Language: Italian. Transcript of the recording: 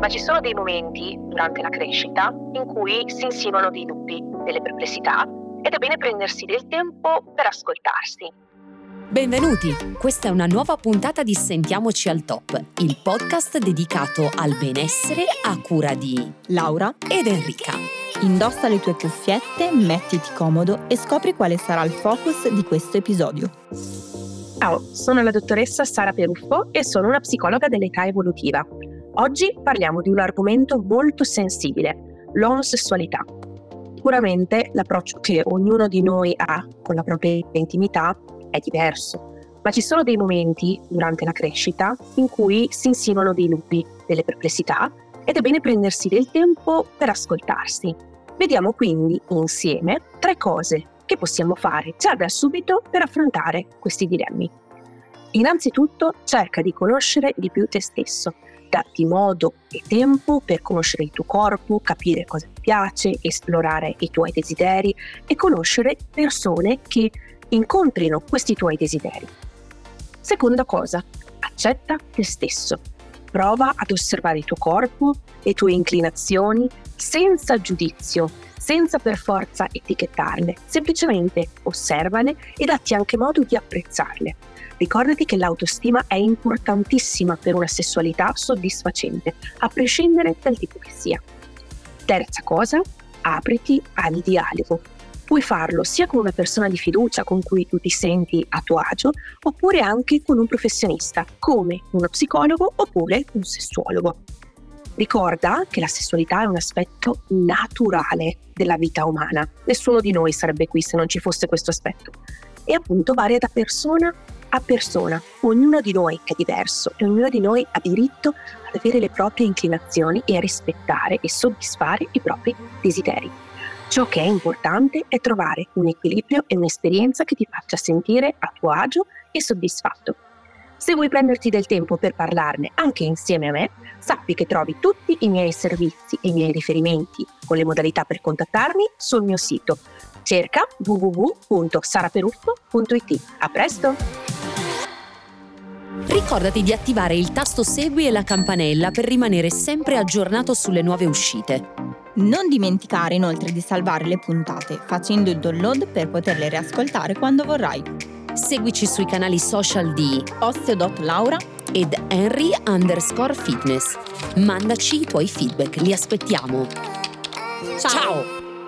ma ci sono dei momenti durante la crescita in cui si insinuano dei dubbi, delle perplessità ed è bene prendersi del tempo per ascoltarsi. Benvenuti! Questa è una nuova puntata di Sentiamoci al Top, il podcast dedicato al benessere a cura di Laura ed Enrica. Indossa le tue cuffiette, mettiti comodo e scopri quale sarà il focus di questo episodio. Ciao, sono la dottoressa Sara Peruffo e sono una psicologa dell'età evolutiva. Oggi parliamo di un argomento molto sensibile, l'omosessualità. Sicuramente l'approccio che ognuno di noi ha con la propria intimità è diverso, ma ci sono dei momenti durante la crescita in cui si insinuano dei dubbi, delle perplessità ed è bene prendersi del tempo per ascoltarsi. Vediamo quindi insieme tre cose che possiamo fare già da subito per affrontare questi dilemmi. Innanzitutto cerca di conoscere di più te stesso, datti modo e tempo per conoscere il tuo corpo, capire cosa ti piace, esplorare i tuoi desideri e conoscere persone che incontrino questi tuoi desideri. Seconda cosa, accetta te stesso. Prova ad osservare il tuo corpo, le tue inclinazioni, senza giudizio, senza per forza etichettarle, semplicemente osservale e datti anche modo di apprezzarle. Ricordati che l'autostima è importantissima per una sessualità soddisfacente, a prescindere dal tipo che sia. Terza cosa, apriti al dialogo. Puoi farlo sia con una persona di fiducia con cui tu ti senti a tuo agio, oppure anche con un professionista, come uno psicologo oppure un sessuologo. Ricorda che la sessualità è un aspetto naturale della vita umana. Nessuno di noi sarebbe qui se non ci fosse questo aspetto. E appunto varia da persona a persona. Ognuno di noi è diverso e ognuno di noi ha diritto ad avere le proprie inclinazioni e a rispettare e soddisfare i propri desideri. Ciò che è importante è trovare un equilibrio e un'esperienza che ti faccia sentire a tuo agio e soddisfatto. Se vuoi prenderti del tempo per parlarne anche insieme a me, sappi che trovi tutti i miei servizi e i miei riferimenti con le modalità per contattarmi sul mio sito. Cerca www.saraperuffo.it. A presto! Ricordati di attivare il tasto Segui e la campanella per rimanere sempre aggiornato sulle nuove uscite. Non dimenticare inoltre di salvare le puntate facendo il download per poterle riascoltare quando vorrai. Seguici sui canali social di Osteo.Laura ed Henry underscore fitness. Mandaci i tuoi feedback, li aspettiamo. Ciao! Ciao.